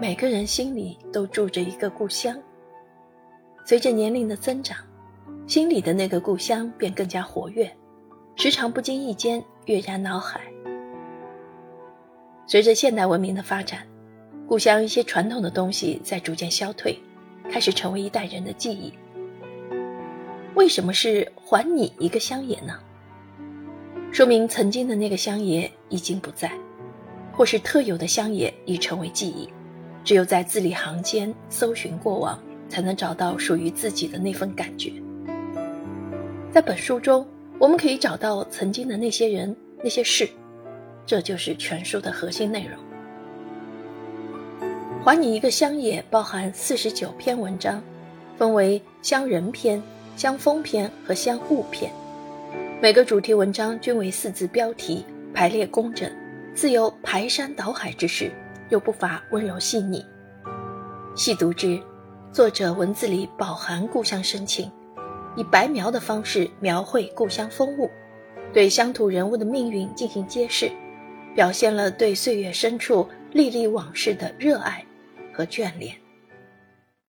每个人心里都住着一个故乡。随着年龄的增长，心里的那个故乡便更加活跃，时常不经意间跃然脑海。随着现代文明的发展，故乡一些传统的东西在逐渐消退，开始成为一代人的记忆。为什么是还你一个乡野呢？说明曾经的那个乡野已经不在，或是特有的乡野已成为记忆。只有在字里行间搜寻过往，才能找到属于自己的那份感觉。在本书中，我们可以找到曾经的那些人、那些事。这就是全书的核心内容。还你一个乡野，包含四十九篇文章，分为乡人篇、乡风篇和乡物篇。每个主题文章均为四字标题，排列工整，自有排山倒海之势，又不乏温柔细腻。细读之，作者文字里饱含故乡深情，以白描的方式描绘故乡风物，对乡土人物的命运进行揭示。表现了对岁月深处历历往事的热爱和眷恋。